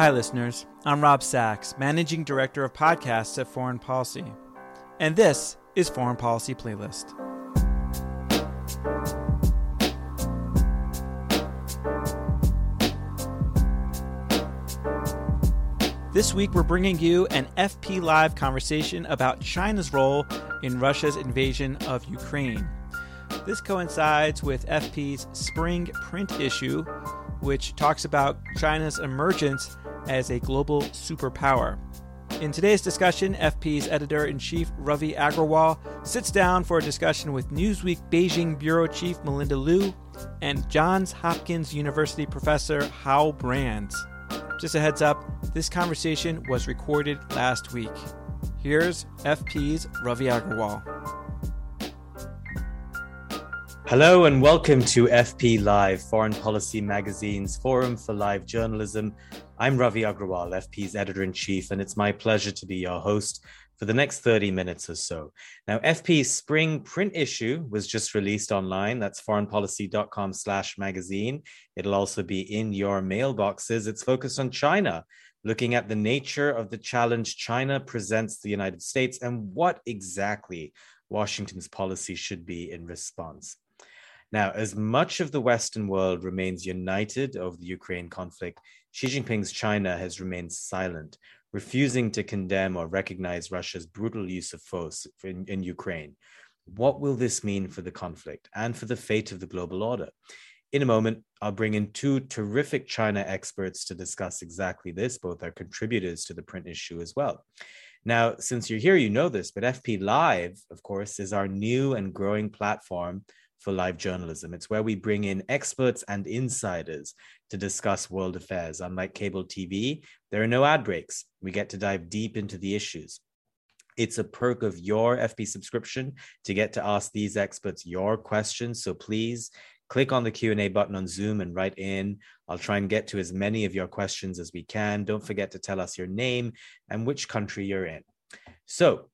Hi, listeners. I'm Rob Sachs, Managing Director of Podcasts at Foreign Policy. And this is Foreign Policy Playlist. This week, we're bringing you an FP Live conversation about China's role in Russia's invasion of Ukraine. This coincides with FP's spring print issue, which talks about China's emergence as a global superpower. In today's discussion, FP's editor in chief Ravi Agrawal sits down for a discussion with Newsweek Beijing bureau chief Melinda Liu and Johns Hopkins University professor Hal Brands. Just a heads up, this conversation was recorded last week. Here's FP's Ravi Agrawal. Hello and welcome to FP Live, Foreign Policy Magazine's Forum for Live Journalism. I'm Ravi Agrawal, FP's editor in chief, and it's my pleasure to be your host for the next 30 minutes or so. Now, FP's spring print issue was just released online. That's foreignpolicy.com slash magazine. It'll also be in your mailboxes. It's focused on China, looking at the nature of the challenge China presents the United States and what exactly Washington's policy should be in response. Now, as much of the Western world remains united over the Ukraine conflict, Xi Jinping's China has remained silent, refusing to condemn or recognize Russia's brutal use of force in, in Ukraine. What will this mean for the conflict and for the fate of the global order? In a moment, I'll bring in two terrific China experts to discuss exactly this. Both are contributors to the print issue as well. Now, since you're here, you know this, but FP Live, of course, is our new and growing platform for live journalism. It's where we bring in experts and insiders to discuss world affairs. Unlike cable TV, there are no ad breaks. We get to dive deep into the issues. It's a perk of your FP subscription to get to ask these experts your questions. So please click on the Q&A button on Zoom and write in. I'll try and get to as many of your questions as we can. Don't forget to tell us your name and which country you're in. So,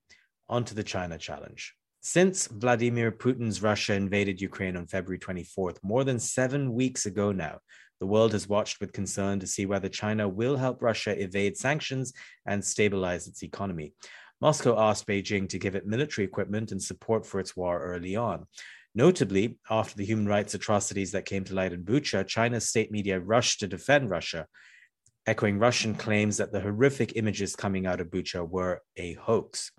on to the China challenge. Since Vladimir Putin's Russia invaded Ukraine on February 24th, more than seven weeks ago now, the world has watched with concern to see whether China will help Russia evade sanctions and stabilize its economy. Moscow asked Beijing to give it military equipment and support for its war early on. Notably, after the human rights atrocities that came to light in Bucha, China's state media rushed to defend Russia, echoing Russian claims that the horrific images coming out of Bucha were a hoax.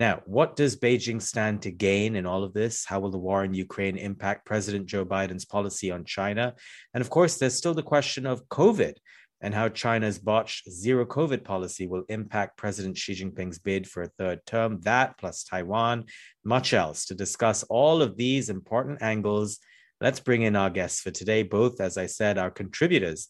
Now, what does Beijing stand to gain in all of this? How will the war in Ukraine impact President Joe Biden's policy on China? And of course, there's still the question of COVID and how China's botched zero COVID policy will impact President Xi Jinping's bid for a third term. That plus Taiwan, much else. To discuss all of these important angles, let's bring in our guests for today, both, as I said, our contributors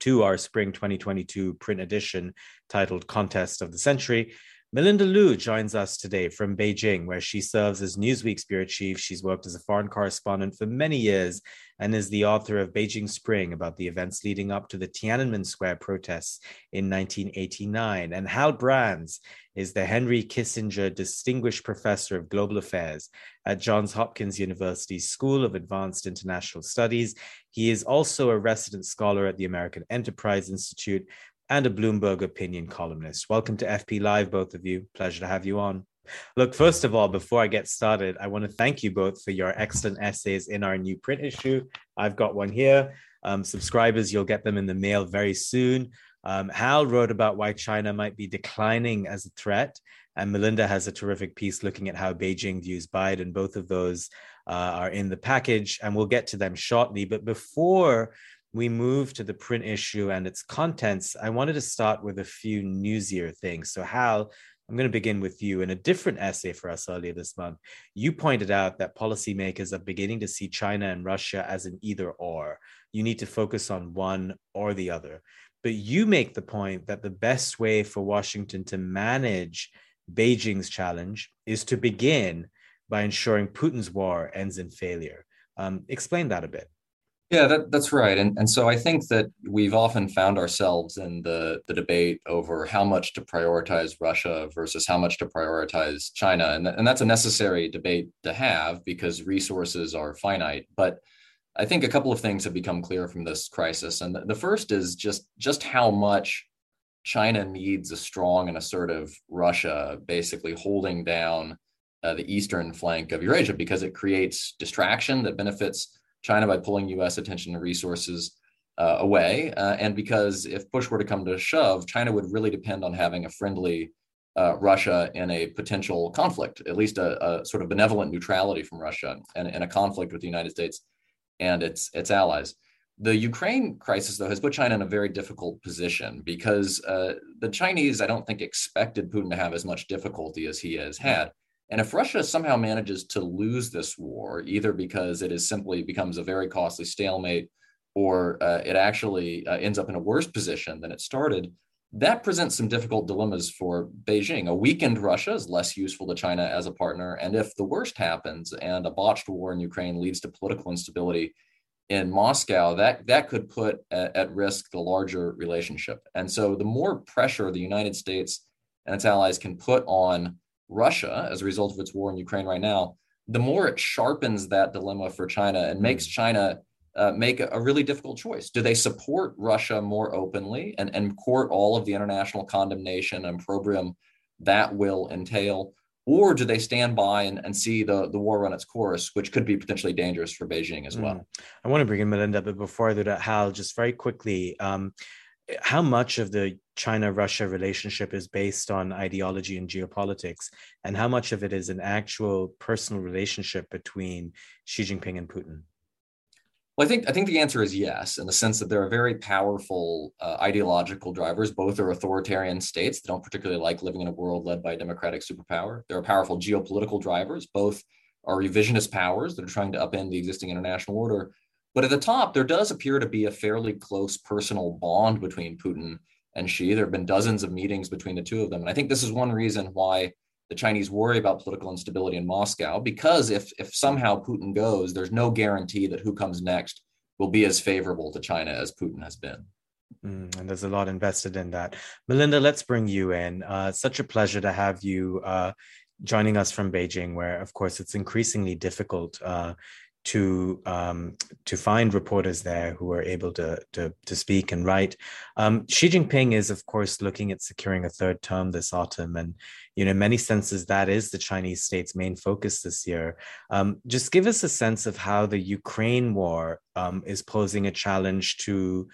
to our spring 2022 print edition titled Contest of the Century. Melinda Liu joins us today from Beijing, where she serves as Newsweek's bureau chief. She's worked as a foreign correspondent for many years and is the author of Beijing Spring about the events leading up to the Tiananmen Square protests in 1989. And Hal Brands is the Henry Kissinger Distinguished Professor of Global Affairs at Johns Hopkins University's School of Advanced International Studies. He is also a resident scholar at the American Enterprise Institute, and a Bloomberg opinion columnist. Welcome to FP Live, both of you. Pleasure to have you on. Look, first of all, before I get started, I want to thank you both for your excellent essays in our new print issue. I've got one here. um, subscribers. You'll get them in the mail very soon. Um, Hal wrote about why China might be declining as a threat. And Melinda has a terrific piece looking at how Beijing views Biden. Both of those uh, are in the package, and we'll get to them shortly. But before we move to the print issue and its contents, I wanted to start with a few newsier things. So, Hal, I'm going to begin with you. In a different essay for us earlier this month, you pointed out that policymakers are beginning to see China and Russia as an either or. You need to focus on one or the other. But you make the point that the best way for Washington to manage Beijing's challenge is to begin by ensuring Putin's war ends in failure. Um, explain that a bit. Yeah, that, that's right. And, and so I think that we've often found ourselves in the, the debate over how much to prioritize Russia versus how much to prioritize China. And, and that's a necessary debate to have because resources are finite. But I think a couple of things have become clear from this crisis. And the, first is just, just how much China needs a strong and assertive Russia basically holding down uh, the eastern flank of Eurasia because it creates distraction that benefits China by pulling US attention and resources uh, away. Uh, and because if push were to come to shove, China would really depend on having a friendly uh, Russia in a potential conflict, at least a, a sort of benevolent neutrality from Russia and, and a conflict with the United States and its, its allies. The Ukraine crisis, though, has put China in a very difficult position because uh, the Chinese, I don't think, expected Putin to have as much difficulty as he has had. And if Russia somehow manages to lose this war, either because it is simply becomes a very costly stalemate or uh, it actually uh, ends up in a worse position than it started, that presents some difficult dilemmas for Beijing. A weakened Russia is less useful to China as a partner. And if the worst happens and a botched war in Ukraine leads to political instability in Moscow, that that could put at, at, risk the larger relationship. And so, the more pressure the United States and its allies can put on Russia as a result of its war in Ukraine right now, the more it sharpens that dilemma for China and makes hmm. China uh, make a, a, really difficult choice. Do they support Russia more openly and, and court all of the international condemnation and opprobrium that will entail? or do they stand by and, and see the, the war run its course, which could be potentially dangerous for Beijing as well? Mm. I want to bring in Melinda, but before I do that, Hal, just very quickly, um, how much of the China Russia relationship is based on ideology and geopolitics, and how much of it is an actual personal relationship between Xi Jinping and Putin? Well, I think I think the answer is yes, in the sense that there are very powerful uh, ideological drivers. Both are authoritarian states that don't particularly like living in a world led by a democratic superpower. There are powerful geopolitical drivers. Both are revisionist powers that are trying to upend the existing international order. But at the top, there does appear to be a fairly close personal bond between Putin and Xi. There have been dozens of meetings between the two of them, and I think this is one reason why the Chinese worry about political instability in Moscow because if if somehow Putin goes, there's no guarantee that who comes next will be as favorable to China as Putin has been. Mm, and there's a lot invested in that. Melinda, let's bring you in. Uh, such a pleasure to have you uh, joining us from Beijing, where, of course, it's increasingly difficult uh, to um, to find reporters there who are able to to, to speak and write. Um, Xi Jinping is, of course, looking at securing a third term this autumn, and you know, in many senses, that is the Chinese state's main focus this year. Um, just give us a sense of how the Ukraine war um, is posing a challenge to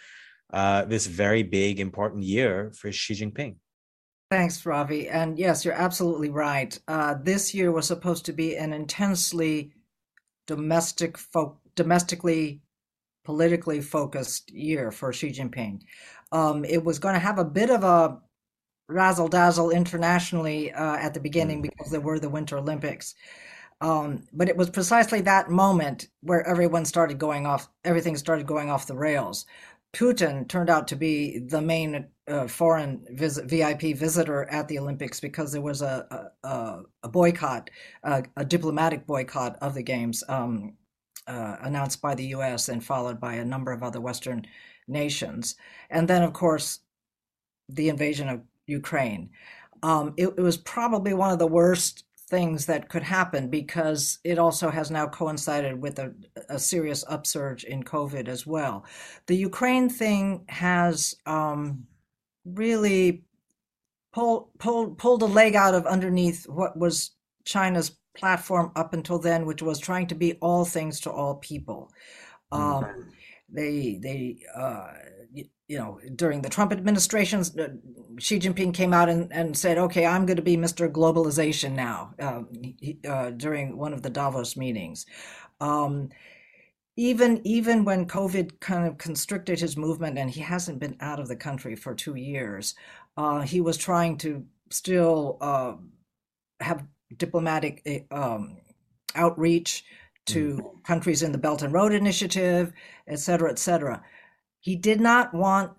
uh, this very big, important year for Xi Jinping. Thanks, Ravi. And yes, you're absolutely right. Uh, this year was supposed to be an intensely domestic fo- domestically politically focused year for Xi Jinping. Um, it was going to have a bit of a razzle dazzle internationally uh, at the beginning mm. because there were the Winter Olympics. Um, but it was precisely that moment where everyone started going off, everything started going off the rails. Putin turned out to be the main uh, foreign VIP visitor at the Olympics because there was a a, a boycott, a, a, diplomatic boycott of the games um, uh, announced by the U.S. and followed by a number of other Western nations, and then of course the invasion of Ukraine. Um, it, it was probably one of the worst things that could happen because it also has now coincided with a, a serious upsurge in COVID as well. The Ukraine thing has um, really pulled pulled pulled a leg out of underneath what was China's platform up until then, which was trying to be all things to all people. Um, mm-hmm. They they uh, you, you, know during the Trump administration, uh, Xi Jinping came out and, and said, "Okay, I'm going to be Mr. Globalization now." Um, he, uh, during one of the Davos meetings. Um, even even when COVID kind of constricted his movement and he hasn't been out of the country for two years, uh, he was trying to still uh, have diplomatic eh, um, outreach to mm. countries in the Belt and Road Initiative, et cetera, et cetera. He did not want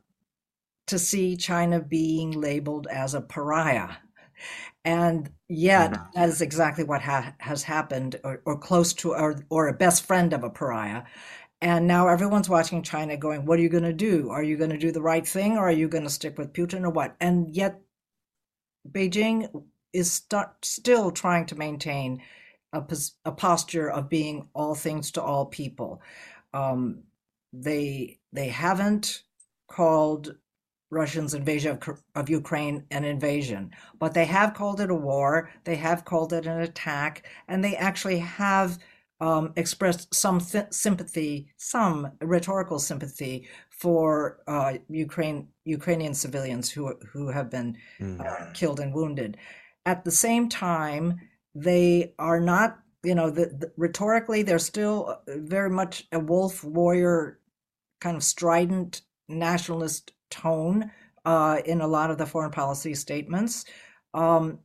to see China being labeled as a pariah. And yet, mm-hmm. that is exactly what ha- has happened, or, or close to, or, or a best friend of a pariah. And now everyone's watching China going, What are you going to do? Are you going to do the right thing, or are you going to stick with Putin, or what? And yet, Beijing is st- still trying to maintain a, a, posture of being all things to all people. Um, they they haven't called Russians' invasion of, of Ukraine an invasion, but they have called it a war. They have called it an attack, and they actually have um, expressed some th- sympathy, some rhetorical sympathy for uh, Ukraine Ukrainian civilians who who have been mm. uh, killed and wounded. At the same time, they are not. You know, the, the, rhetorically, they're still very much a wolf warrior, kind of strident nationalist tone uh, in a lot of the foreign policy statements. Um,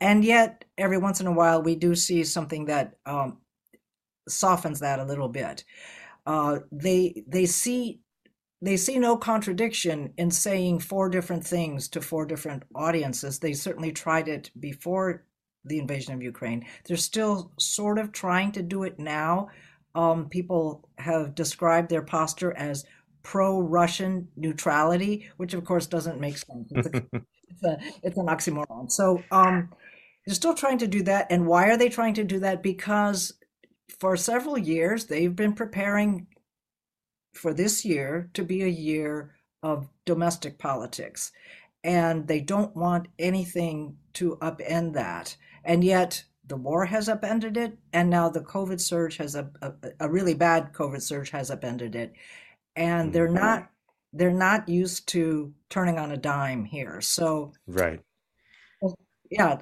and yet, every once in a while, we do see something that um, softens that a little bit. Uh, they they see they see no contradiction in saying four different things to four different audiences. They certainly tried it before the invasion of Ukraine. They're still sort of trying to do it now. Um, people have described their posture as pro-Russian neutrality, which of course doesn't make sense. It's, a, it's, a, it's an oxymoron. So um, they're still trying to do that. And why are they trying to do that? Because for several years they've been preparing for this year to be a year of domestic politics. And they don't want anything to upend that. And yet the war has upended it. And now the COVID surge has a, a, a really bad COVID surge has upended it and they're mm-hmm. not they're not used to turning on a dime here. So right, yeah,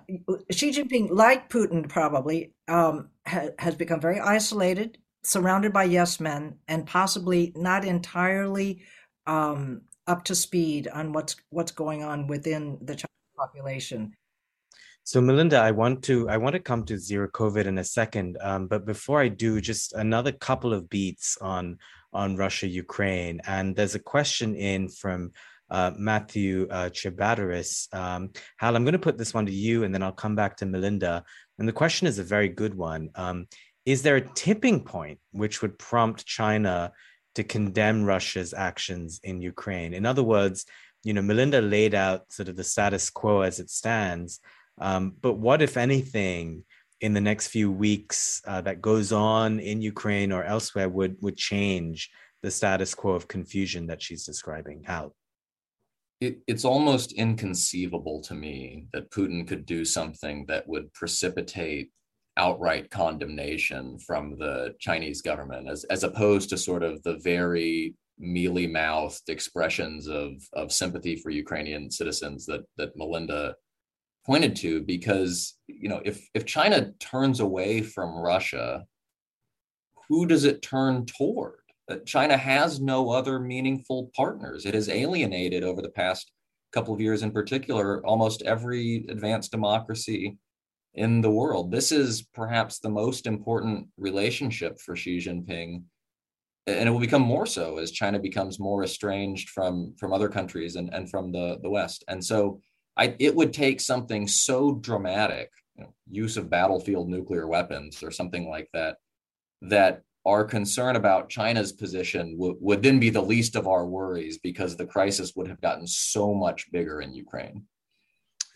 Xi Jinping, like Putin, probably um, ha- has become very isolated, surrounded by yes men, and possibly not entirely um, up to speed on what's what's going on within the Chinese population. So Melinda, I want to I want to come to zero COVID in a second, um, but before I do, just another couple of beats on on Russia Ukraine, and there's a question in from uh, Matthew uh. Um, Hal, I'm going to put this one to you, and then I'll come back to Melinda. And the question is a very good one. Um, is there a tipping point which would prompt China to condemn Russia's actions in Ukraine? In other words, you know, Melinda laid out sort of the status quo as it stands. Um, but what, if anything, in the next few weeks uh, that goes on in Ukraine or elsewhere would would change the status quo of confusion that she's describing? Hal? It, it's almost inconceivable to me that Putin could do something that would precipitate outright condemnation from the Chinese government, as as opposed to sort of the very mealy mouthed expressions of of sympathy for Ukrainian citizens that that Melinda pointed to because you know if if China turns away from Russia, who does it turn toward? Uh, China has no other meaningful partners. It has alienated over the past couple of years, in particular, almost every advanced democracy in the world. This is perhaps the most important relationship for Xi Jinping and it will become more so as China becomes more estranged from from other countries and, and from the, the West. And so I, it would take something so dramatic, you know, use of battlefield nuclear weapons or something like that, that our concern about China's position w- would then be the least of our worries because the crisis would have gotten so much bigger in Ukraine.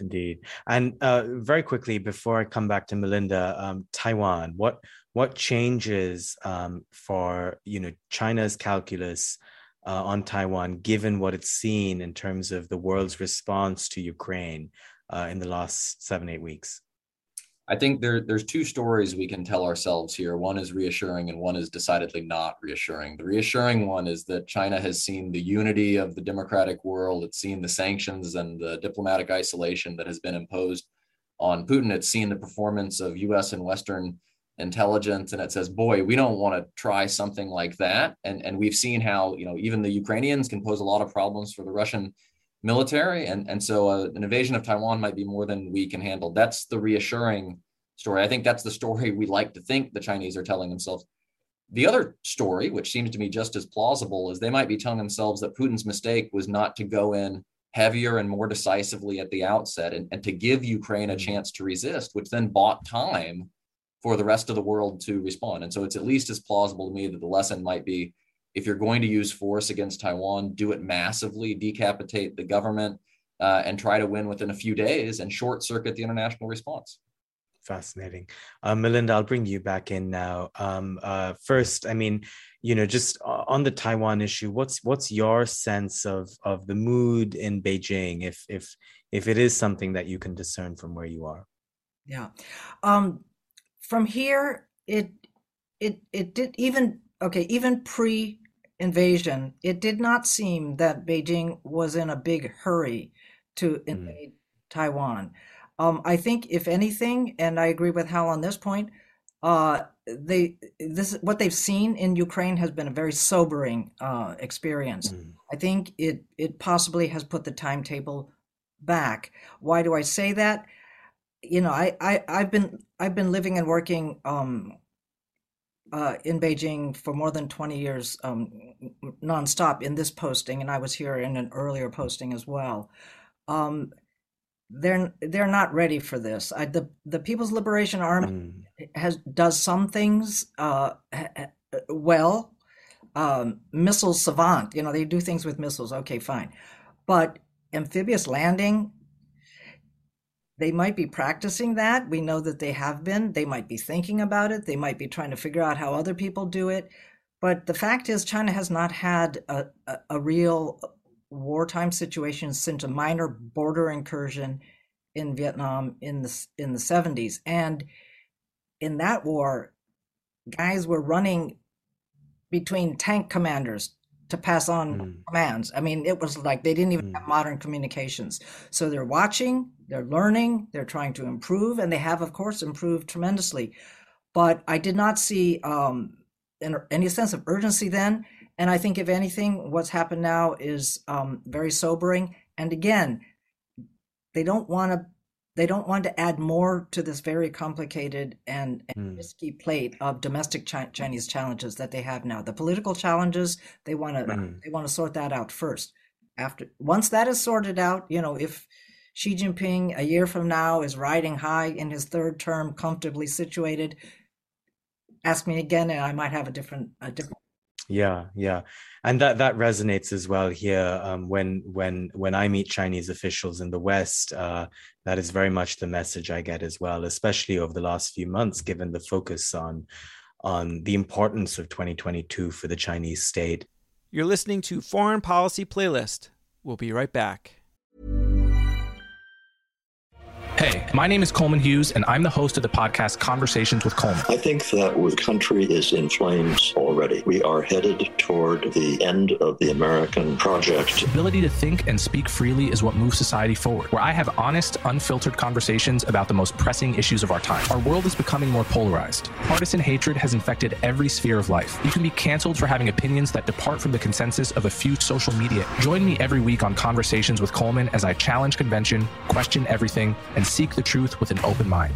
Indeed, and uh, very quickly before I come back to Melinda, um, Taiwan, what what changes um, for you know China's calculus uh, on Taiwan, given what it's seen in terms of the world's response to Ukraine uh, in the last seven, eight weeks? I think there, there's two stories we can tell ourselves here. One is reassuring and one is decidedly not reassuring. The reassuring one is that China has seen the unity of the democratic world. It's seen the sanctions and the diplomatic isolation that has been imposed on Putin. It's seen the performance of US and Western intelligence. And it says, boy, we don't want to try something like that. And, and we've seen how, you know, even the Ukrainians can pose a lot of problems for the Russian military. And, and so uh, an invasion of Taiwan might be more than we can handle. That's the reassuring story. I think that's the story we like to think the Chinese are telling themselves. The other story, which seems to me just as plausible, is they might be telling themselves that Putin's mistake was not to go in heavier and more decisively at the outset and, and to give Ukraine a chance to resist, which then bought time for the rest of the world to respond. And so it's at least as plausible to me that the lesson might be if you're going to use force against Taiwan, do it massively, decapitate the government, uh, and try to win within a few days and short circuit the international response. Fascinating. Uh, Melinda, I'll bring you back in now. Um, uh, first, I mean, you know, just on the Taiwan issue, what's what's your sense of of the mood in Beijing, if if if it is something that you can discern from where you are? Yeah, um, from here, it it it did even okay, even pre invasion, it did not seem that Beijing was in a big hurry to mm. invade mm. Taiwan. Um, I think, if anything, and I agree with Hal on this point, uh, they this what they've seen in Ukraine has been a very sobering uh, experience. Mm. I think it it possibly has put the timetable back. Why do I say that? You know, I, I I've been I've been living and working um, uh, in Beijing for more than 20 years um, nonstop in this posting, and I was here in an earlier posting as well. Um, they're they're not ready for this. I, the the People's Liberation Army mm. has does some things uh, well. Um, missile savant, you know, they do things with missiles. Okay, fine, but amphibious landing they might be practicing that. We know that they have been. They might be thinking about it. They might be trying to figure out how other people do it. But the fact is, China has not had a, a, a real wartime situation since a minor border incursion in Vietnam in the in the 70s. And in that war, guys were running between tank commanders to pass on mm. commands. I mean, it was like they didn't even mm. have modern communications. So they're watching, they're learning, they're trying to improve, and they have, of course, improved tremendously. But I did not see um, any sense of urgency then. And I think, if anything, what's happened now is um, very sobering. And again, they don't want to they don't want to add more to this very complicated and, and mm. risky plate of domestic chi- Chinese challenges that they have now. The political challenges they want to mm. they want to sort that out first. After once that is sorted out, you know, if Xi Jinping a year from now is riding high in his third term, comfortably situated, ask me again, and I might have a different a different yeah yeah. And that that resonates as well here um, when when when i meet chinese officials in the west uh, that is very much the message i get as well especially over the last few months given the focus on on the importance of 2022 for the chinese state. You're listening to foreign policy playlist. We'll be right back Hey, my name is Coleman Hughes, and I'm the host of the podcast Conversations with Coleman. I think that the country is in flames already. We are headed toward the end of the American project. The ability to think and speak freely is what moves society forward, where I have honest, unfiltered conversations about the most pressing issues of our time. Our world is becoming more polarized. Partisan hatred has infected every sphere of life. You can be canceled for having opinions that depart from the consensus of a few social media. Join me every week on Conversations with Coleman as I challenge convention, question everything, and and seek the truth with an open mind.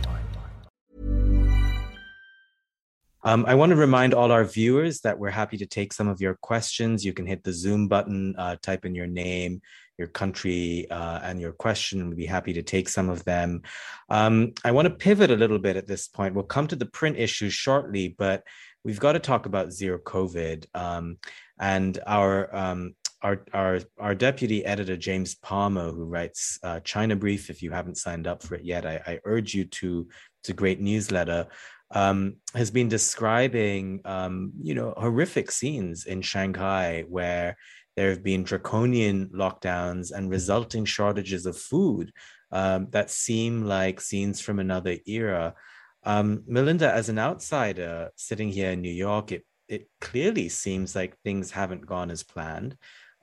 Um, I want to remind all our viewers that we're happy to take some of your questions. You can hit the Zoom button, uh, type in your name, your country, uh, and your question, we'd be happy to take some of them. Um, I want to pivot a little bit at this point. We'll come to the print issue shortly, but we've got to talk about zero COVID um, and our um, our our our deputy editor James Palmer, who writes uh, China Brief. If you haven't signed up for it yet, I, I urge you to. It's a great newsletter. Um, has been describing um, you know horrific scenes in Shanghai where there have been draconian lockdowns and resulting shortages of food um, that seem like scenes from another era. Um, Melinda, as an outsider sitting here in New York, it it clearly seems like things haven't gone as planned.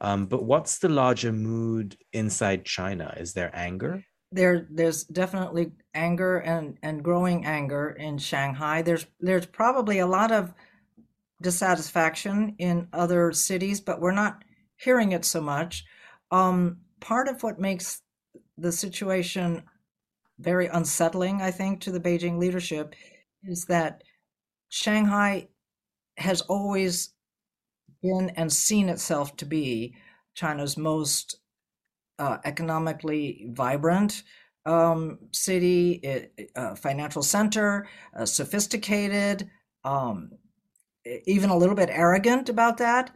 Um, but what's the larger mood inside China? Is there anger? There, there's definitely anger and, and growing anger in Shanghai. There's there's probably a lot of dissatisfaction in other cities, but we're not hearing it so much. Um, part of what makes the situation very unsettling, I think, to the Beijing leadership is that Shanghai has always been and seen itself to be China's most uh, economically vibrant um, city, uh, financial center, uh, sophisticated, um, even a little bit arrogant about that.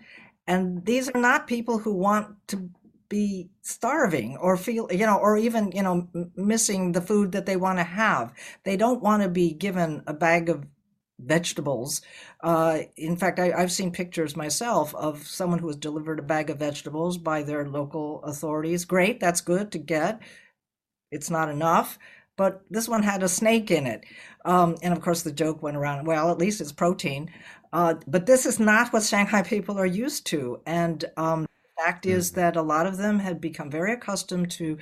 And these are not people who want to be starving or feel, you know, or even, you know, missing the food that they want to have. They don't want to be given a bag of vegetables. Uh, in fact, I, have seen pictures myself of someone who was delivered a bag of vegetables by their local authorities. Great, that's good to get. It's not enough, but this one had a snake in it. Um, and of course, the joke went around well, at least it's protein. Uh, but this is not what Shanghai people are used to. And um, fact is mm-hmm. that a lot of them had become very accustomed to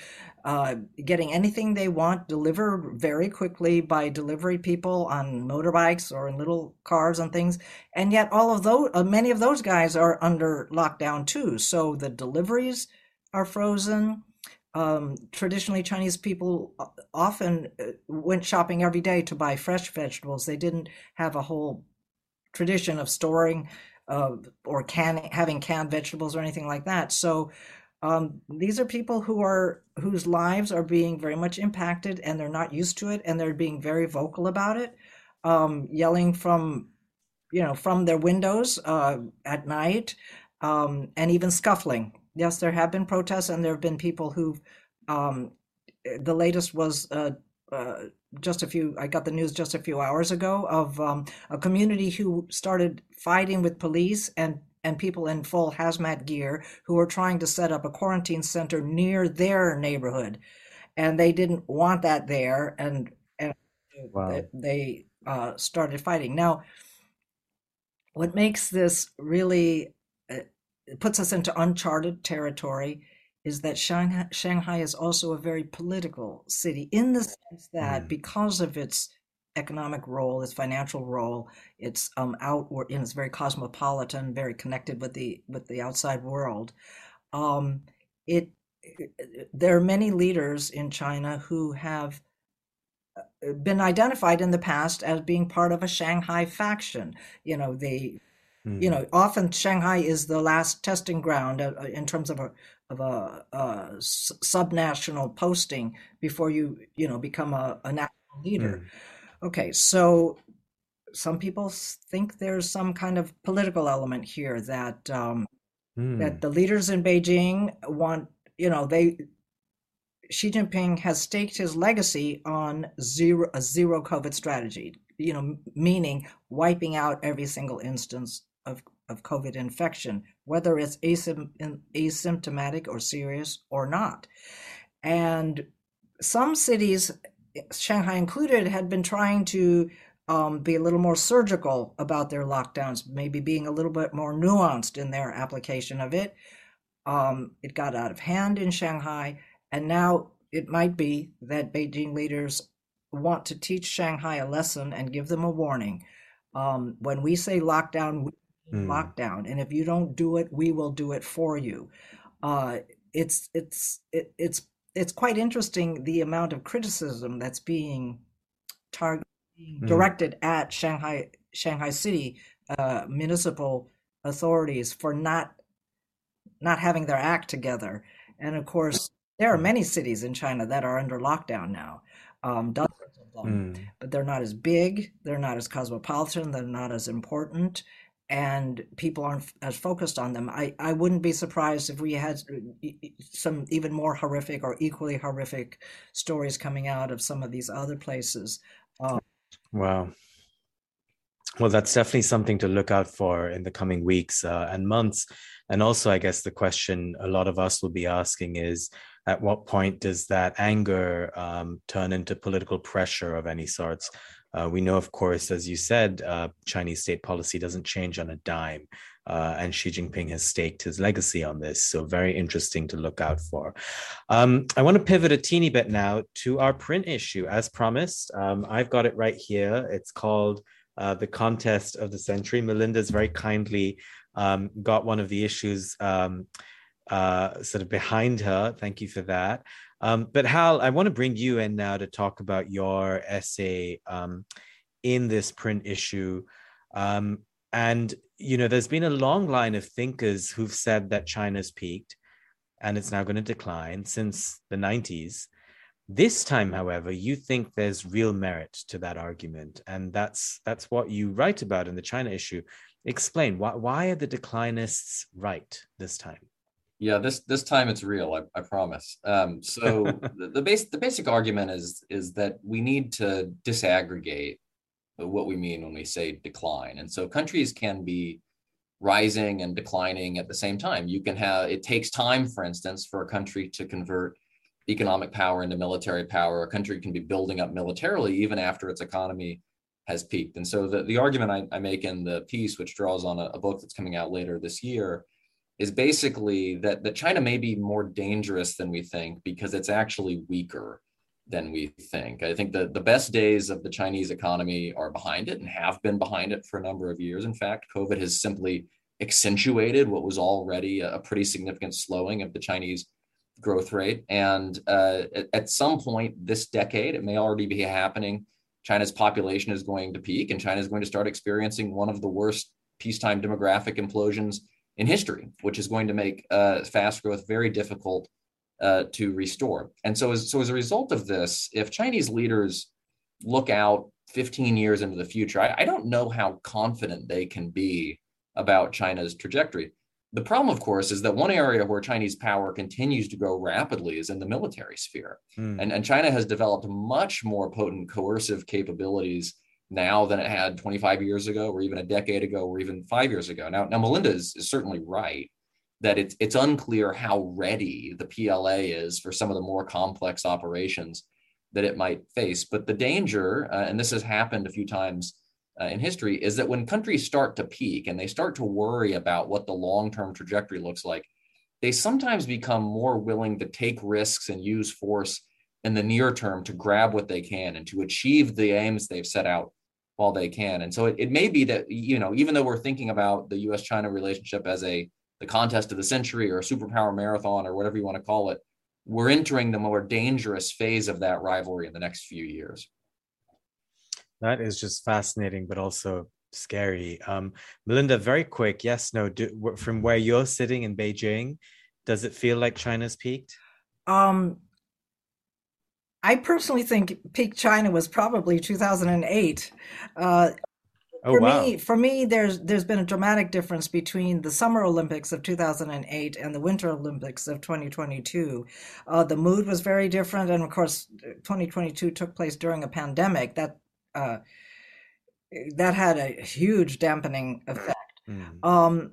uh, getting anything they want delivered very quickly by delivery people on motorbikes or in little cars and things. And yet, all of those, uh, many of those guys are under lockdown too. So the deliveries are frozen. Um, traditionally, Chinese people uh, often uh, went shopping every day to buy fresh vegetables. They didn't have a whole tradition of storing uh, or can having canned vegetables or anything like that. So um, these are people who are whose lives are being very much impacted, and they're not used to it, and they're being very vocal about it, um, yelling from you know from their windows uh, at night, um, and even scuffling. Yes, there have been protests, and there have been people who. Um, the latest was uh, uh, just a few i got the news just a few hours ago of um, a community who started fighting with police and and people in full hazmat gear who were trying to set up a quarantine center near their neighborhood and they didn't want that there and and wow. they uh, started fighting now what makes this really uh, puts us into uncharted territory is that Shanghai, Shanghai is also a very political city in the sense that mm. because of its economic role, its financial role, its um outward, and it's very cosmopolitan, very connected with the with the outside world. Um, it, it there are many leaders in China who have uh, been identified in the past as being part of a Shanghai faction. You know, they Mm. You know, often Shanghai is the last testing ground uh, in terms of a of a, a subnational posting before you you know become a, a national leader. Mm. Okay, so some people think there's some kind of political element here that um, mm. that the leaders in Beijing want. You know, they Xi Jinping has staked his legacy on zero a zero COVID strategy. You know, meaning wiping out every single instance of, of COVID infection, whether it's asym- asymptomatic or serious or not. And some cities, Shanghai included, had been trying to um, be a little more surgical about their lockdowns, maybe being a little bit more nuanced in their application of it. Um, it got out of hand in Shanghai, and now it might be that Beijing leaders want to teach Shanghai a lesson and give them a warning. Um, when we say lockdown, we mm. lockdown, and if you don't do it, we will do it for you. Uh, it's it's it, it's it's quite interesting the amount of criticism that's being targeted mm. directed at Shanghai Shanghai City uh, municipal authorities for not not having their act together. And of course, there are many cities in China that are under lockdown now, um, dozens of them, mm. but they're not as big, they're not as cosmopolitan, they're not as important, and people aren't as focused on them. I, I wouldn't be surprised if we had uh, some even more horrific or equally horrific stories coming out of some of these other places. Um, wow. Well, that's definitely something to look out for in the coming weeks uh, and months. And also, I guess the question a lot of us will be asking is at what point does that anger um, turn into political pressure of any sorts? Uh, we know, of course, as you said, uh, Chinese state policy doesn't change on a dime. Uh, and Xi Jinping has staked his legacy on this. So, very interesting to look out for. Um, I want to pivot a teeny bit now to our print issue. As promised, um, I've got it right here. It's called uh, The Contest of the Century. Melinda's very kindly um, got one of the issues um, uh, sort of behind her. Thank you for that. Um, but Hal, I want to bring you in now to talk about your essay um, in this print issue. Um, and, you know, there's been a long line of thinkers who've said that China's peaked and it's now going to decline since the 90s. This time, however, you think there's real merit to that argument, and that's that's what you write about in the China issue. Explain why why are the declinists right this time? Yeah, this this time it's real. I, I promise. Um, so the, the base the basic argument is is that we need to disaggregate what we mean when we say decline, and so countries can be rising and declining at the same time. You can have it takes time, for instance, for a country to convert economic power into military power. A country can be building up militarily even after its economy has peaked. And so the, the argument I, I make in the piece, which draws on a, a book that's coming out later this year, is basically that, that China may be more dangerous than we think because it's actually weaker than we think. I think that the best days of the Chinese economy are behind it and have been behind it for a number of years. In fact, COVID has simply accentuated what was already a, pretty significant slowing of the Chinese growth rate. And uh, at some point this decade, it may already be happening. China's population is going to peak, and China is going to start experiencing one of the worst peacetime demographic implosions in history, which is going to make uh, fast growth very difficult uh, to restore. And so, as, so as a result of this, if Chinese leaders look out 15 years into the future, I, I don't know how confident they can be about China's trajectory. The problem, of course, is that one area where Chinese power continues to grow rapidly is in the military sphere. Mm. And, and China has developed much more potent coercive capabilities now than it had 25 years ago, or even a decade ago, or even five years ago. Now, now Melinda is, is certainly right that it's, it's unclear how ready the PLA is for some of the more complex operations that it might face. But the danger, uh, and this has happened a few times uh, in history, is that when countries start to peak and they start to worry about what the long term trajectory looks like, they sometimes become more willing to take risks and use force in the near term to grab what they can and to achieve the aims they've set out while they can. And so it, it may be that, you know, even though we're thinking about the US China relationship as a the contest of the century or a superpower marathon or whatever you want to call it, we're entering the more dangerous phase of that rivalry in the next few years. That is just fascinating, but also scary. Um, Melinda, very quick, yes, no, do, from where you're sitting in Beijing, does it feel like China's peaked? Um, I personally think peak China was probably 2008. Uh, oh, for wow. me, for me, there's there's been a dramatic difference between the Summer Olympics of 2008 and the Winter Olympics of 2022. Uh, the mood was very different, and of course, 2022 took place during a pandemic. That uh, that had a huge dampening effect. Mm. Um,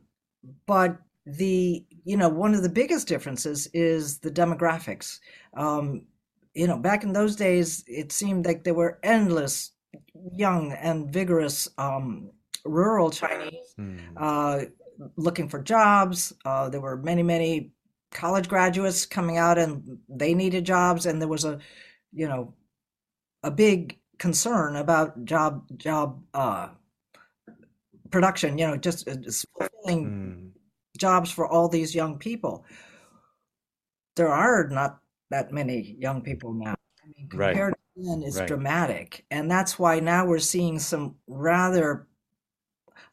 but the you know one of the biggest differences is the demographics. Um, you know, back in those days, it seemed like there were endless young and vigorous um, rural Chinese mm. uh, looking for jobs. Uh, there were many, many college graduates coming out, and they needed jobs. And there was a, you know, a big concern about job job uh, production. You know, just, uh, fulfilling mm. jobs for all these young people. There are not that many young people now. I mean, compared right. to then, it's right. dramatic, and that's why now we're seeing some rather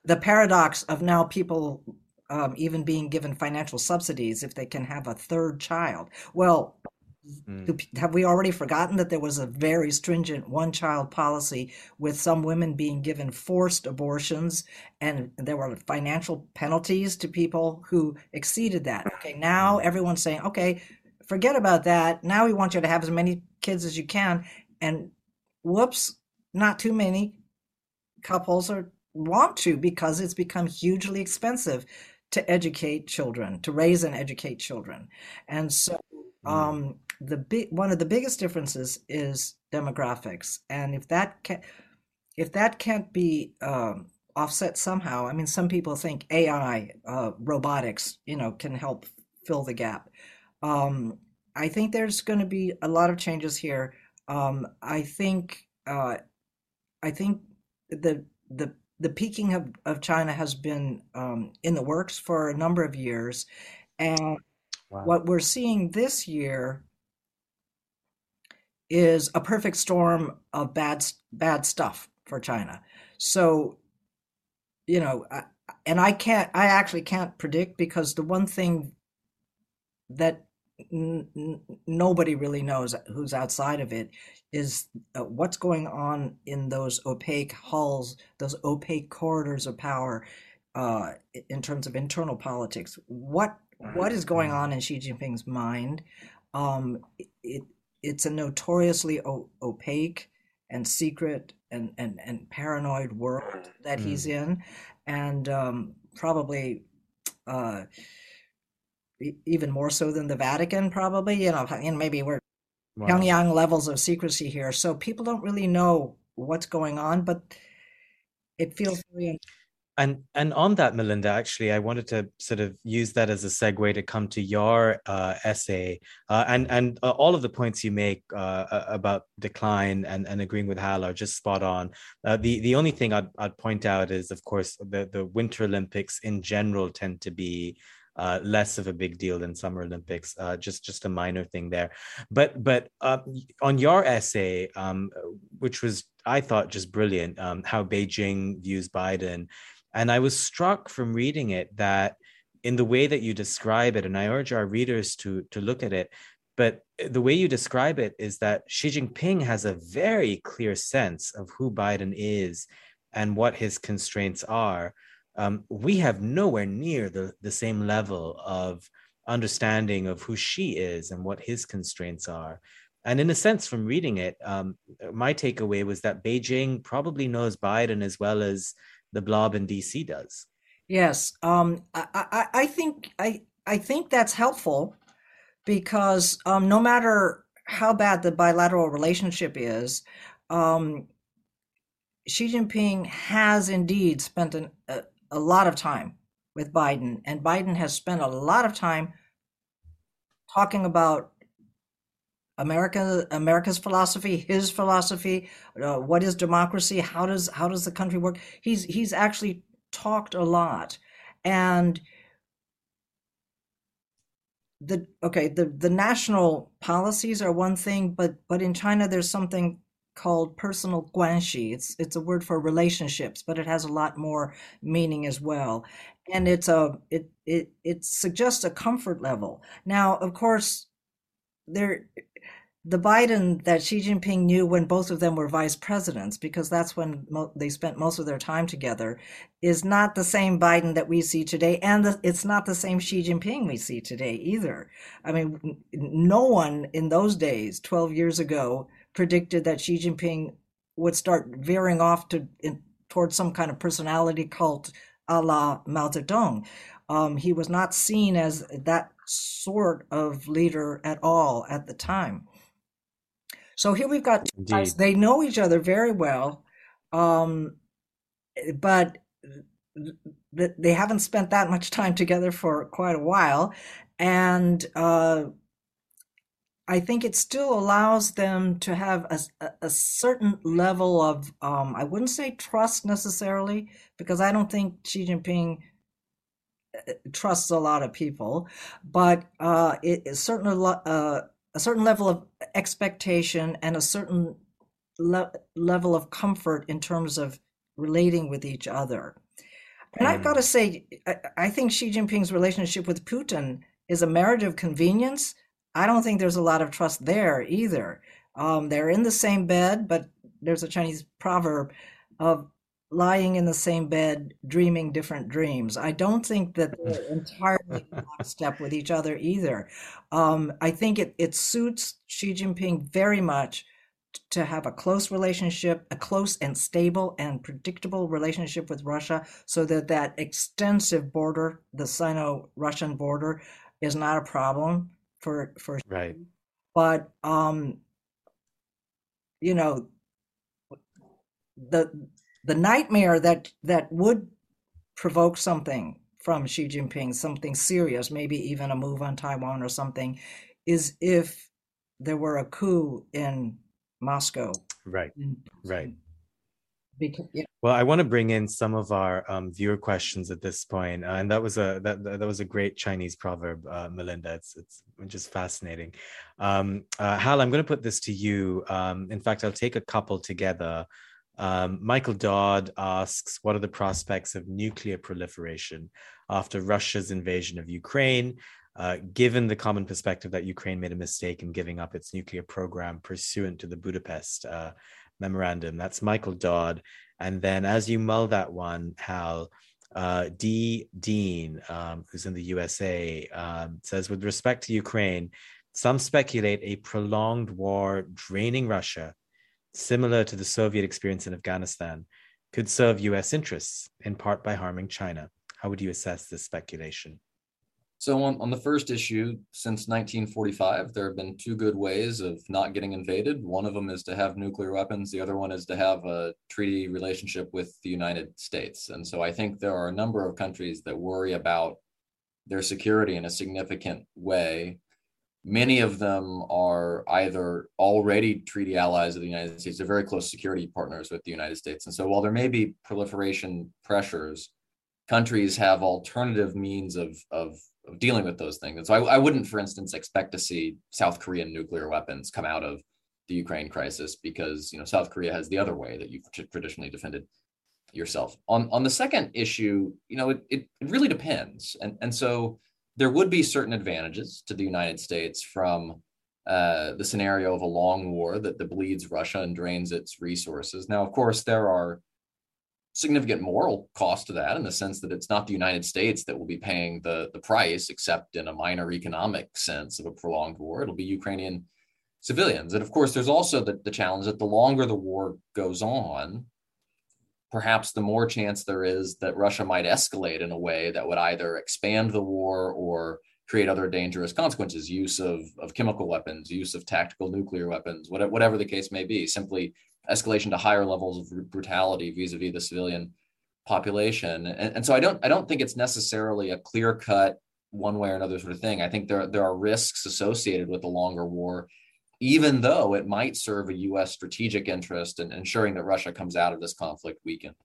the paradox of now people um, even being given financial subsidies if they can have a third child. Well, mm. have we already forgotten that there was a very stringent one child policy with some women being given forced abortions and there were financial penalties to people who exceeded that? Okay, now everyone's saying, okay, forget about that. Now we want you to have as many kids as you can. And whoops, not too many couples are want to because it's become hugely expensive to educate children, to raise and educate children. And so mm. um, the big one of the biggest differences is demographics. And if that can if that can't be um, offset somehow, I mean, some people think AI, uh, robotics, you know, can help fill the gap. Um, I think there's going to be a lot of changes here. Um, I think uh, I think the the the peaking of, of China has been um, in the works for a number of years. And wow. what we're seeing this year is a perfect storm of bad, bad stuff for China. So, you know, and I can't, I actually can't predict because the one thing that n- nobody really knows who's outside of it is uh, what's going on in those opaque halls, those opaque corridors of power, uh, in terms of internal politics. What what is going on in Xi Jinping's mind? Um, it it's a notoriously o- opaque and secret and, and, and paranoid world that mm. he's in, and um, probably. Uh, even more so than the Vatican, probably. You know, and maybe we're wow. Pyongyang levels of secrecy here, so people don't really know what's going on, but it feels very. And and on that, Melinda, actually, I wanted to sort of use that as a segue to come to your uh, essay, uh, and and uh, all of the points you make uh, about decline and, and agreeing with Hal are just spot on. Uh, the the only thing I'd, I'd point out is, of course, the the Winter Olympics in general tend to be uh, less of a big deal than Summer Olympics. Uh, just just a minor thing there, but but uh, on your essay, um, which was I thought just brilliant, um, how Beijing views Biden, and I was struck from reading it that in the way that you describe it, and I urge our readers to to look at it. But the way you describe it is that Xi Jinping has a very clear sense of who Biden is and what his constraints are um, we have nowhere near the, the same level of understanding of who Xi is and what his constraints are. And in a sense, from reading it, um, my takeaway was that Beijing probably knows Biden as well as the blob in DC does. Yes, um, I, I, I, think I, I think that's helpful because um, no matter how bad the bilateral relationship is, um, Xi Jinping has indeed spent an, a, a lot of time with Biden, and Biden has spent a lot of time talking about America, America's philosophy, his philosophy, uh, what is democracy, how does how does the country work? He's he's actually talked a lot, and the okay the the national policies are one thing, but but in China there's something called personal guanxi. It's it's a word for relationships, but it has a lot more meaning as well. And it's a it it it suggests a comfort level. Now, of course, there the Biden that Xi Jinping knew when both of them were vice presidents, because that's when mo- they spent most of their time together, is not the same Biden that we see today, and the, it's not the same Xi Jinping we see today either. I mean, no one in those days, twelve years ago, predicted that Xi Jinping would start veering off to in, towards some kind of personality cult a la Mao Zedong. Um, he was not seen as that sort of leader at all at the time. So here we've got guys, they know each other very well, um, but they haven't spent that much time together for quite a while. And uh, I think it still allows them to have a, a certain level of, um, I wouldn't say trust necessarily, because I don't think Xi Jinping uh, trusts a lot of people, but uh, it certainly uh, a certain level of expectation and a certain le- level of comfort in terms of relating with each other. And I've got to say, I, I think Xi Jinping's relationship with Putin is a marriage of convenience I don't think there's a lot of trust there either. Um, they're in the same bed, but there's a Chinese proverb of lying in the same bed, dreaming different dreams. I don't think that they're entirely step with each other either. Um, I think it, it suits Xi Jinping very much to have a close relationship, a close and stable and predictable relationship with Russia, so that that extensive border, the Sino-Russian border, is not a problem for for right. But um, you know, the the nightmare that that would provoke something from Xi Jinping, something serious, maybe even a move on Taiwan or something, is if there were a coup in Moscow. Right. Right. Because. Well, I want to bring in some of our um, viewer questions at this point, uh, and that was a that that was a great Chinese proverb, uh, Melinda. It's it's just fascinating. Um, uh, Hal, I'm going to put this to you. Um, in fact, I'll take a couple together. Um, Michael Dodd asks, "What are the prospects of nuclear proliferation after Russia's invasion of Ukraine?" Uh, given the common perspective that Ukraine made a mistake in giving up its nuclear program pursuant to the Budapest uh, memorandum. That's Michael Dodd. And then as you mull that one, Hal, uh, D. Dean, um, who's in the USA, um, says with respect to Ukraine, some speculate a prolonged war draining Russia, similar to the Soviet experience in Afghanistan, could serve US interests, in part by harming China. How would you assess this speculation? So on, on the first issue, since 1945, there have been two good ways of not getting invaded. One of them is to have nuclear weapons. The other one is to have a treaty relationship with the United States. And so I think there are a number of countries that worry about their security in a significant way. Many of them are either already treaty allies of the United States, they're very close security partners with the United States. And so while there may be proliferation pressures, countries have alternative means of, of of dealing with those things. And so I, I wouldn't, for instance, expect to see South Korean nuclear weapons come out of the Ukraine crisis because you know South Korea has the other way that you've traditionally defended yourself. On on the second issue, you know, it, it, really depends. And and so there would be certain advantages to the United States from uh, the scenario of a long war that, that bleeds Russia and drains its resources. Now, of course, there are significant moral cost to that in the sense that it's not the United States that will be paying the, the price, except in a minor economic sense of a prolonged war. It'll be Ukrainian civilians. And of course, there's also the, the challenge that the longer the war goes on, perhaps the more chance there is that Russia might escalate in a way that would either expand the war or create other dangerous consequences use of, of chemical weapons, use of tactical nuclear weapons, whatever, whatever the case may be, simply escalation to higher levels of brutality vis-a-vis the civilian population. And, and so I don't I don't think it's necessarily a clear cut one way or another sort of thing. I think there there are risks associated with the longer war, even though it might serve a U.S. strategic interest in ensuring that Russia comes out of this conflict weakened.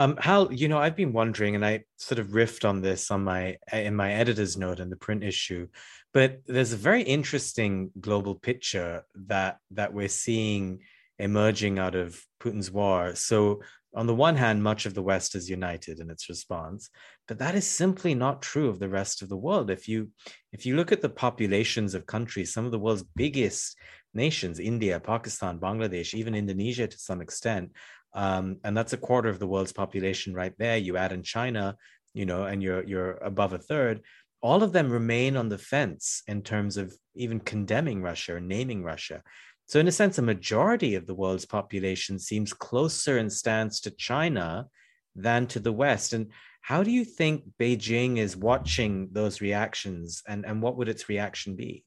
Um, Hal, you know, I've been wondering, and I sort of riffed on this on my in my editor's note in the print issue, but there's a very interesting global picture that that we're seeing emerging out of Putin's war. So on the one hand, much of the West is united in its response, but that is simply not true of the rest of the world. If you if you look at the populations of countries, some of the world's biggest nations, India, Pakistan, Bangladesh, even Indonesia to some extent, um, and that's a quarter of the world's population right there. You add in China, you know, and you're you're above a third all of them remain on the fence in terms of even condemning Russia or naming Russia. So, in a sense, a majority of the world's population seems closer in stance to China than to the West. And how do you think Beijing is watching those reactions, and, and what would its reaction be?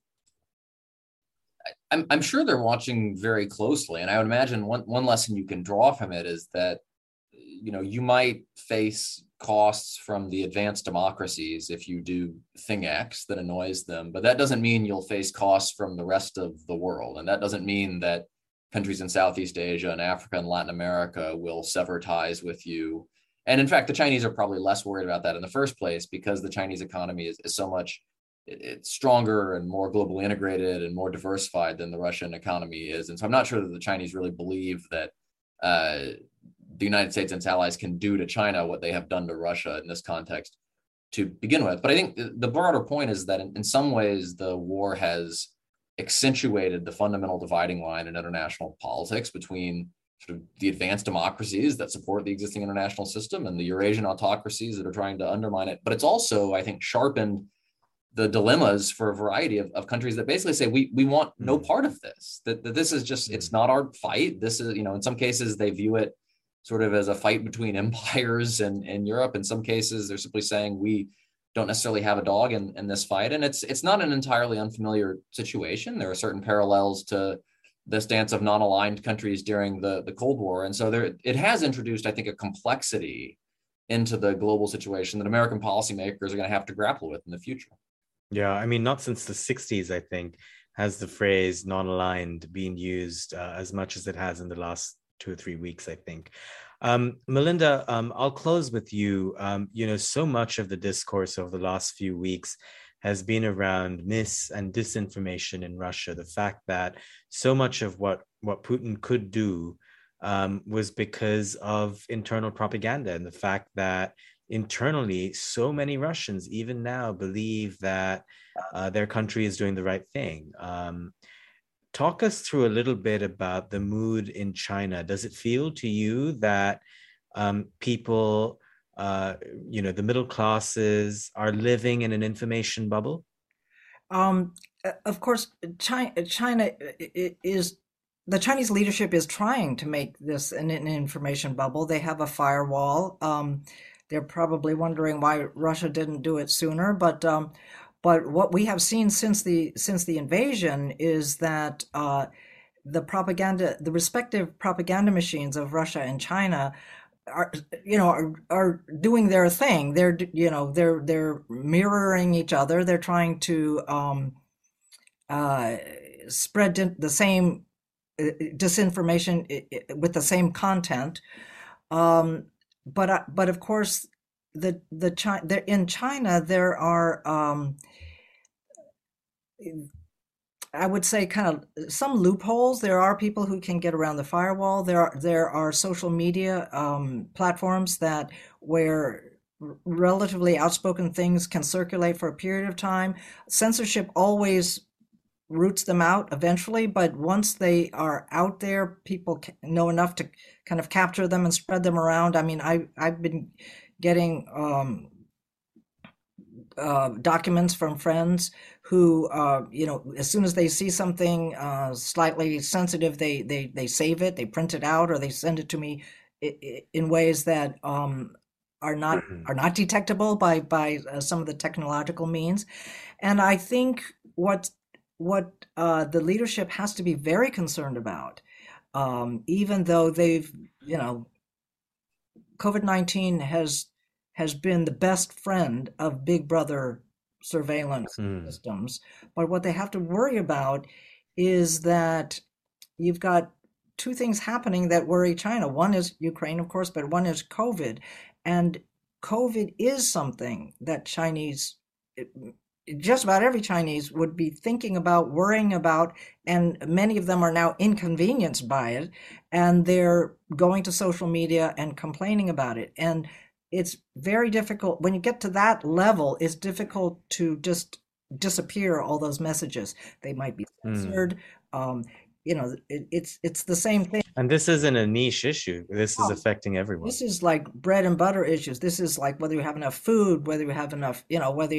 I'm, I'm sure they're watching very closely. And I would imagine one, one lesson you can draw from it is that you know you might face costs from the advanced democracies if you do thing X that annoys them, but that doesn't mean you'll face costs from the rest of the world. And that doesn't mean that countries in Southeast Asia and Africa and Latin America will sever ties with you. And in fact, the Chinese are probably less worried about that in the first place because the Chinese economy is, is so much it's stronger and more globally integrated and more diversified than the Russian economy is. And so I'm not sure that the Chinese really believe that uh, the United States and its allies can do to China what they have done to Russia in this context to begin with. But I think the broader point is that in, in some ways, the war has accentuated the fundamental dividing line in international politics between sort of the advanced democracies that support the existing international system and the Eurasian autocracies that are trying to undermine it. But it's also, I think, sharpened the dilemmas for a variety of, of countries that basically say we we want no mm. part of this that, that this is just it's mm. not our fight. This is you know in some cases they view it sort of as a fight between empires and in europe. In some cases they're simply saying we don't necessarily have a dog in, in this fight. And it's it's not an entirely unfamiliar situation. There are certain parallels to the stance of non-aligned countries during the the cold war. And so there it has introduced i think a complexity into the global situation that american policymakers are going to have to grapple with in the future yeah, I mean, not since the 60s, I think, has the phrase non aligned been used uh, as much as it has in the last two or three weeks, I think. Um, Melinda, um, I'll close with you. Um, you know, so much of the discourse over the last few weeks has been around mis and disinformation in Russia. The fact that so much of what, what Putin could do um, was because of internal propaganda and the fact that internally, so many Russians, even now, believe that uh, their country is doing the right thing. Um, talk us through a little bit about the mood in China. Does it feel to you that um, people, uh, you know, the middle classes are living in an information bubble? Um, of course, China, China is the Chinese leadership is trying to make this an, an information bubble. They have a firewall. Um, they're probably wondering why Russia didn't do it sooner, but um, but what we have seen since the since the invasion is that uh, the propaganda, the respective propaganda machines of Russia and China are you know are, are doing their thing. They're you know they're they're mirroring each other. They're trying to um uh spread the same uh, disinformation with the same content. Um but but of course the the China in China there are um, I would say kind of some loopholes. There are people who can get around the firewall. There are there are social media um, platforms that where relatively outspoken things can circulate for a period of time. Censorship always roots them out eventually, but once they are out there, people know enough to kind of capture them and spread them around. I mean, I I've been getting um, uh, documents from friends who, uh, you know, as soon as they see something uh, slightly sensitive, they they they save it, they print it out, or they send it to me in ways that um, are not mm-hmm. are not detectable by by uh, some of the technological means. And I think what what uh, the leadership has to be very concerned about um, even though they've, you know, COVID 19 has has been the best friend of Big Brother surveillance mm. systems. But what they have to worry about is that you've got two things happening that worry China. One is Ukraine, of course, but one is COVID. And COVID is something that Chinese just about every Chinese would be thinking about, worrying about, and many of them are now inconvenienced by it, and they're going to social media and complaining about it. And it's very difficult when you get to that level. It's difficult to just disappear all those messages. They might be hmm. censored. Mm. Um, you know, it, it's it's the same thing. And this isn't a niche issue. This is oh, affecting everyone. This is like bread and butter issues. This is like whether you have enough food, whether you have enough, you know, whether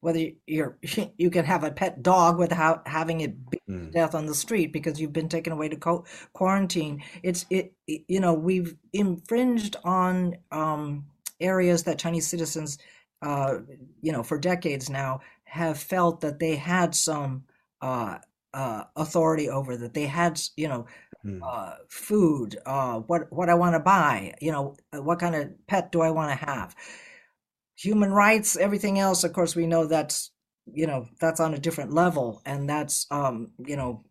whether you're you can have a pet dog without having it beat mm. to death on the street because you've been taken away to co- quarantine it's it, it, you know we've infringed on um, areas that chinese citizens uh, you know for decades now have felt that they had some uh, uh, authority over that they had you know mm. food uh, what what i want to buy you know what kind of pet do i want to have human rights, everything else, of course, we know that's you know that's on a different level, and that's um, you know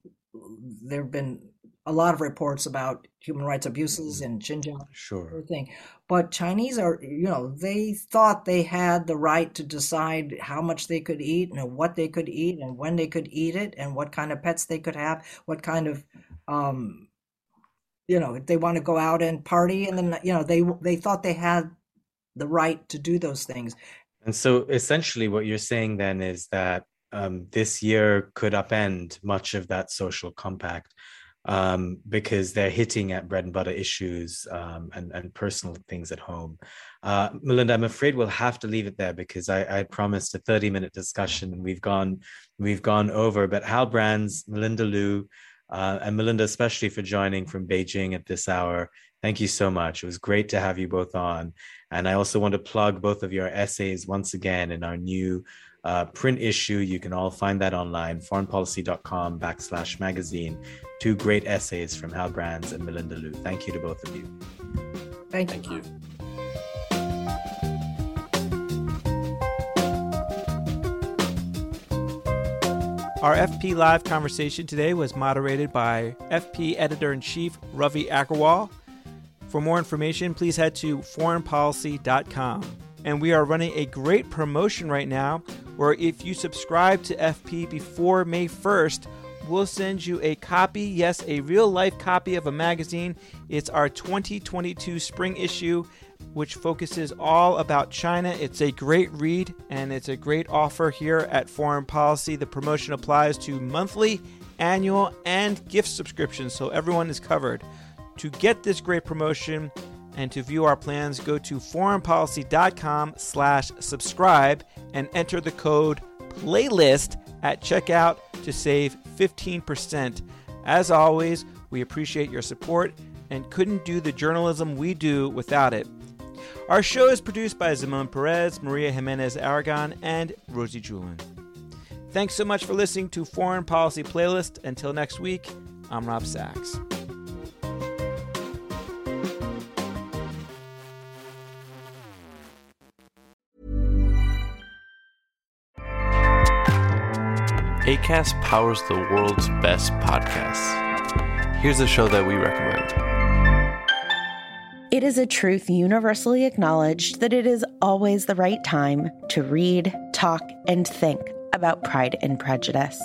there have been a lot of reports about human rights abuses in Xinjiang, sure, Thing. But Chinese are, you know, they thought they had the right to decide how much they could eat and what they could eat and when they could eat it and what kind of pets they could have, what kind of, um, you know, if they want to go out and party and then, you know, they they thought they had the right to do those things. And so essentially, what you're saying then is that um, this year could upend much of that social compact. um, because they're hitting at bread and butter issues um, and, and personal things at home. Uh, Melinda, I'm afraid we'll have to leave it there because I, I promised a 30 minute discussion and we've gone we've gone over. But Hal Brands, Melinda Liu, uh, and Melinda, especially for joining from Beijing at this hour. Thank you so much. It was great to have you both on. And I also want to plug both of your essays once again in our new uh, print issue. You can all find that online, foreignpolicy.com backslash magazine. Two great essays from Hal Brands and Melinda Liu. Thank you to both of you. Thank, you. Thank you. Our FP Live conversation today was moderated by FP Editor in Chief Ravi Agrawal. For more information, please head to foreignpolicy.com. And we are running a great promotion right now where if you subscribe to FP before May 1st, we'll send you a copy, yes, a real life copy of a magazine. It's our 2022 spring issue which focuses all about China. It's a great read and it's a great offer here at Foreign Policy. The promotion applies to monthly, annual, and gift subscriptions, so everyone is covered. To get this great promotion and to view our plans, go to foreignpolicy.com slash subscribe and enter the code playlist at checkout to save 15%. As always, we appreciate your support and couldn't do the journalism we do without it. Our show is produced by Simon Perez, Maria Jimenez Aragon, and Rosie Julin. Thanks so much for listening to Foreign Policy Playlist. Until next week, I'm Rob Sachs. ACAST powers the world's best podcasts. Here's a show that we recommend. It is a truth universally acknowledged that it is always the right time to read, talk, and think about Pride and Prejudice.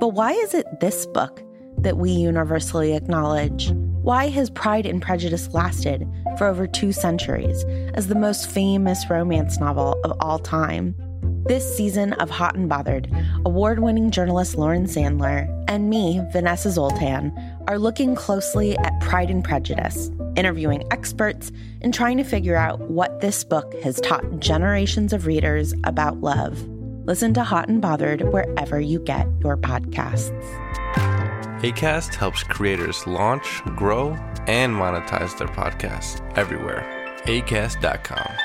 But why is it this book that we universally acknowledge? Why has Pride and Prejudice lasted for over two centuries as the most famous romance novel of all time? This season of Hot and Bothered, award winning journalist Lauren Sandler and me, Vanessa Zoltan, are looking closely at Pride and Prejudice, interviewing experts, and trying to figure out what this book has taught generations of readers about love. Listen to Hot and Bothered wherever you get your podcasts. ACAST helps creators launch, grow, and monetize their podcasts everywhere. ACAST.com.